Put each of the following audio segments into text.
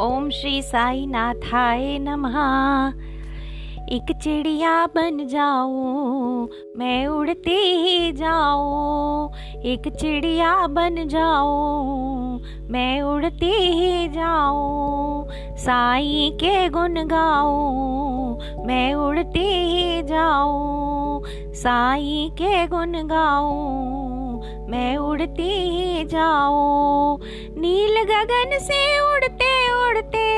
ओम श्री साई नाथाय नमः। एक चिड़िया बन जाऊँ, मैं उड़ती ही जाऊँ। एक चिड़िया बन जाऊँ, मैं उड़ती ही जाऊँ। साई के गुन गाऊं, मैं उड़ती ही जाऊँ। साई के गुन गाऊं। मैं उड़ती ही जाऊँ। नील गगन से उड़ते उड़ते,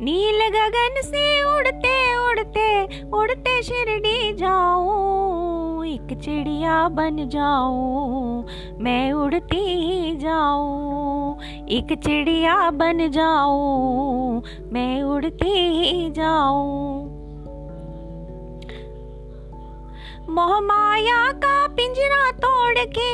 नील गगन से उड़ते उड़ते उड़ते शिरडी जाऊँ, एक चिड़िया बन जाऊँ। मैं उड़ती ही जाऊँ, एक चिड़िया बन जाऊँ। मैं उड़ती ही जाऊँ। मोह माया का पिंजरा तोड़ के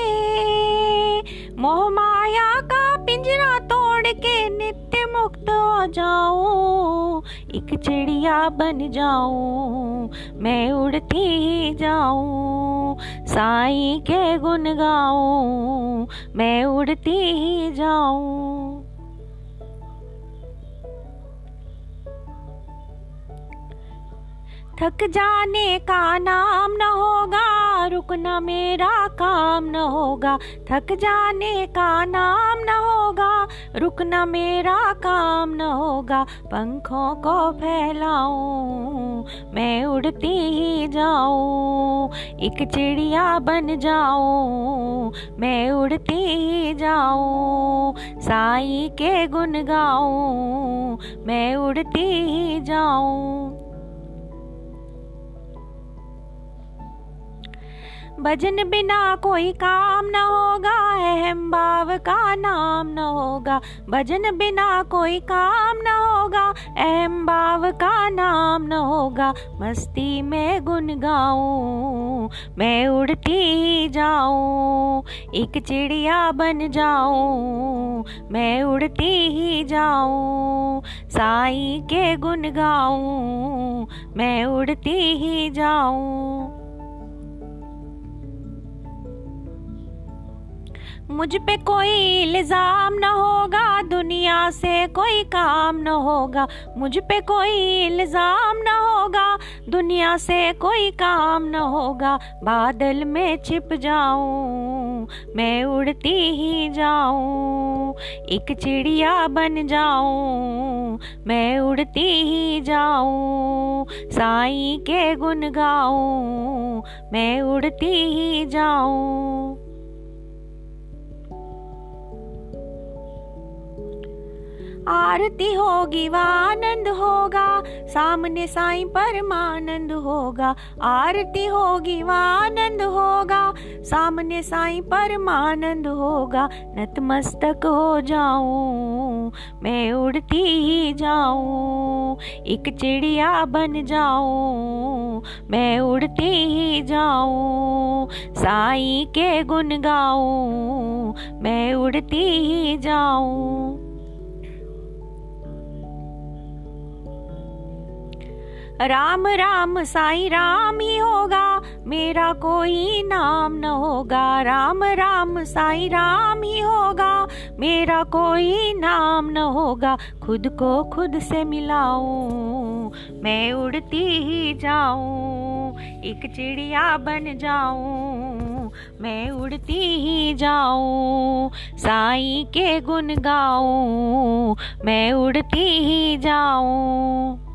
मोहमाया का पिंजरा तोड़ के नित्य मुक्त हो जाऊँ, एक चिड़िया बन जाऊँ, मैं उड़ती ही जाऊँ, साई के गुन गाऊं, मैं उड़ती ही जाऊँ। थक जाने का नाम न होगा, रुकना मेरा काम न होगा। थक जाने का नाम न होगा, रुकना मेरा काम न होगा। पंखों को फैलाऊं, मैं उड़ती ही जाऊँ, एक चिड़िया बन जाऊँ, मैं उड़ती ही जाऊँ, साई के गुन गाऊं, मैं उड़ती ही जाऊँ। भजन बिना कोई काम न होगा, अहम भाव का नाम न होगा। भजन बिना कोई काम न होगा, अहम भाव का नाम न होगा। मस्ती में गुन गाऊं, मैं उड़ती जाऊँ, एक चिड़िया बन जाऊँ, मैं उड़ती ही जाऊँ। साई के गुन गाऊं, मैं उड़ती ही जाऊँ। मुझ पे कोई इल्ज़ाम न होगा, दुनिया से कोई काम न होगा। मुझ पे कोई इल्ज़ाम न होगा, दुनिया से कोई काम न होगा। बादल में छिप जाऊँ, मैं उड़ती ही जाऊँ, एक चिड़िया बन जाऊँ, मैं उड़ती ही जाऊँ, साई के गुन गाऊं, मैं उड़ती ही जाऊँ। आरती होगी व आनंद होगा, सामने साईं परमानंद होगा। आरती होगी व आनंद होगा, सामने साईं परमानंद होगा। नतमस्तक हो जाऊँ, मैं उड़ती ही जाऊँ, एक चिड़िया बन जाऊँ, मैं उड़ती ही जाऊँ, साईं के गुन गाऊं, मैं उड़ती ही जाऊँ। राम राम साई राम ही होगा, मेरा कोई नाम न होगा। राम राम साई राम ही होगा, मेरा कोई नाम न होगा। खुद को खुद से मिलाऊं, मैं उड़ती ही जाऊँ, एक चिड़िया बन जाऊँ, मैं उड़ती ही जाऊँ, साई के गुन गाऊं, मैं उड़ती ही जाऊँ।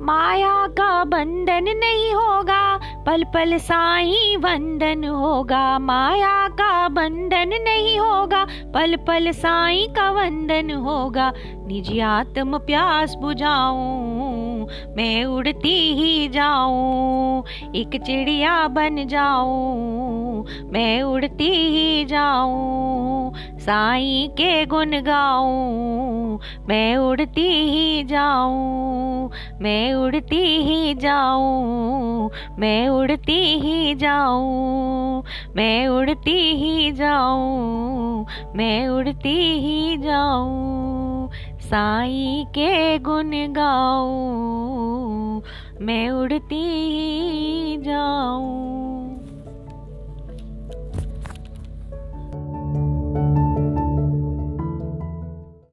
माया का बंधन नहीं होगा पल पल साई वंदन होगा। माया का बंधन नहीं होगा पल पल साई का वंदन होगा। निजी आत्म प्यास बुझाऊं, मैं उड़ती ही जाऊँ, एक चिड़िया बन जाऊँ, मैं उड़ती ही जाऊँ, साई के गुन गाऊं। मैं उड़ती ही जाऊँ, मैं उड़ती ही जाऊँ, मैं उड़ती ही जाऊँ, मैं उड़ती ही जाऊँ, मैं उड़ती ही जाऊँ, साई के गुन गाऊं, मैं उड़ती ही जाऊँ।